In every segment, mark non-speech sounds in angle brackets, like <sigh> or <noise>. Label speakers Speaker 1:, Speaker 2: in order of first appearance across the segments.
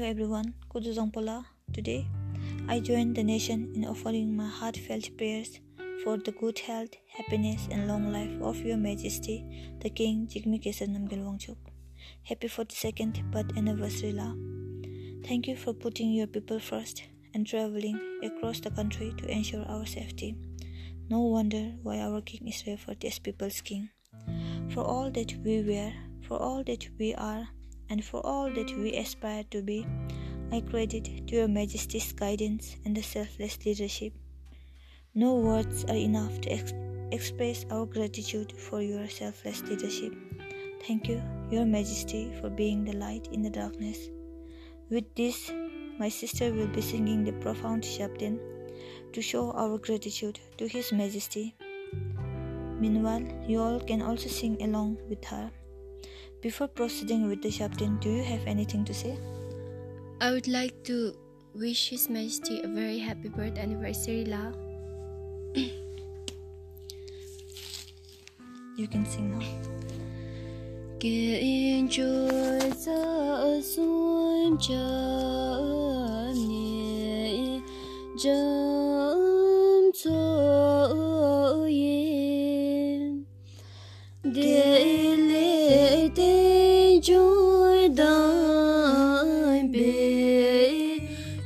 Speaker 1: Hello everyone, Kuzuzangpo la. Today, I join the nation in offering my heartfelt prayers for the good health, happiness, and long life of Your Majesty, the King Jigme Khesar Namgyel Wangchuck. Happy 42nd birth anniversary La. Thank you for putting your people first and traveling across the country to ensure our safety. No wonder why our King is referred as people's King. For all that we were, for all that we are, and for all that we aspire to be, I credit to Your Majesty's guidance and the selfless leadership. No words are enough to ex- express our gratitude for your selfless leadership. Thank you, Your Majesty, for being the light in the darkness. With this, my sister will be singing the profound Shabdan to show our gratitude to His Majesty. Meanwhile, you all can also sing along with her. Before proceeding with the Shabdan, do you have anything to say?
Speaker 2: I would like to wish His Majesty a very happy birth anniversary, La. <clears throat>
Speaker 1: You can sing now.
Speaker 2: Kiến chúa giờ xuân chấm nhẹ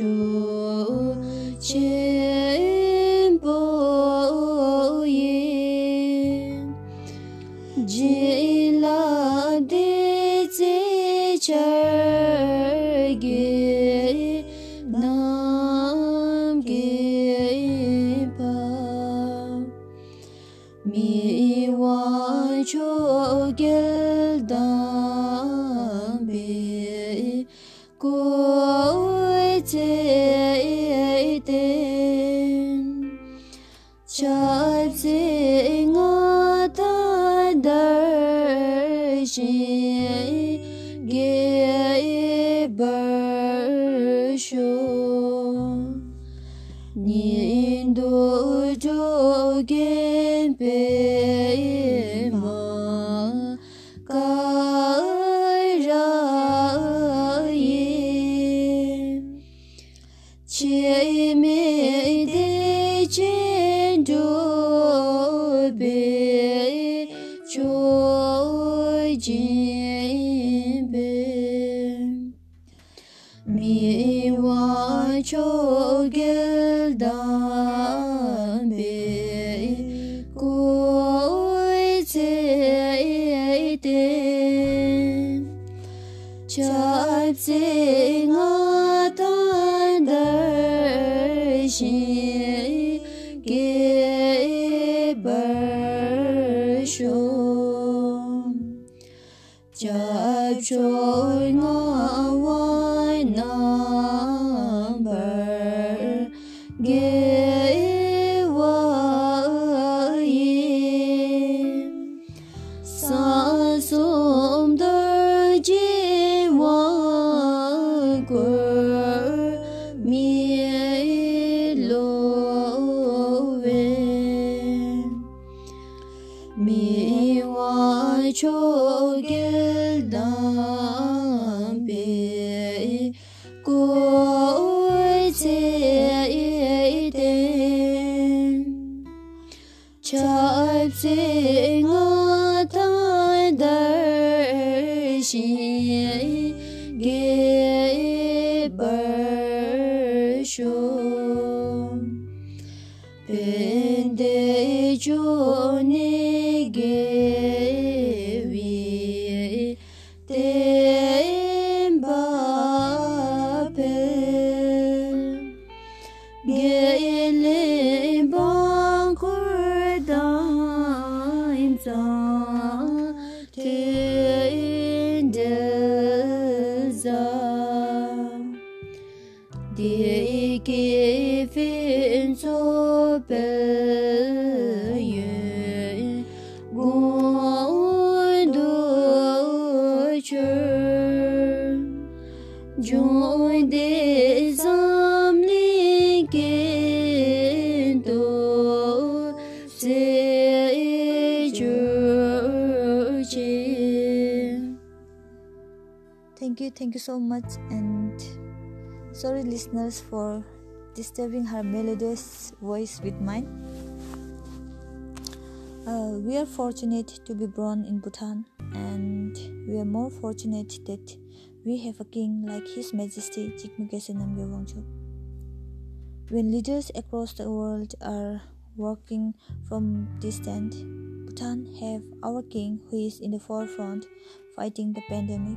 Speaker 2: chu chen bo ye ji la de ji char ge nam ge pa mi wa chu ge dam be ko çiğdin Çal zin ota derji Geber şu Nindu jogen pe che me de chen do be cho jin be mi wa cho gel da be ko te te cha chợ trôi ngõ number ghế vơi xa xôm đôi chi vơi quơ mi lô về mi برشم بند جون گوی دیم باپل گل بان کردم زان
Speaker 1: Thank you, thank you so much, and sorry, listeners, for disturbing her melodious voice with mine. Uh, we are fortunate to be born in Bhutan, and we are more fortunate that we have a king like His Majesty Jigme Khesar Namgyel Wangchuck. When leaders across the world are working from distant, Bhutan have our king who is in the forefront fighting the pandemic.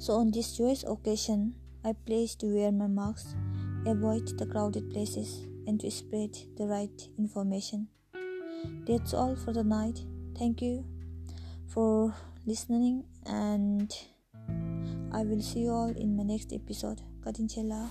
Speaker 1: So on this joyous occasion, I pledge to wear my mask, avoid the crowded places, and to spread the right information. That's all for the night. Thank you for listening, and I will see you all in my next episode. Kadinchela.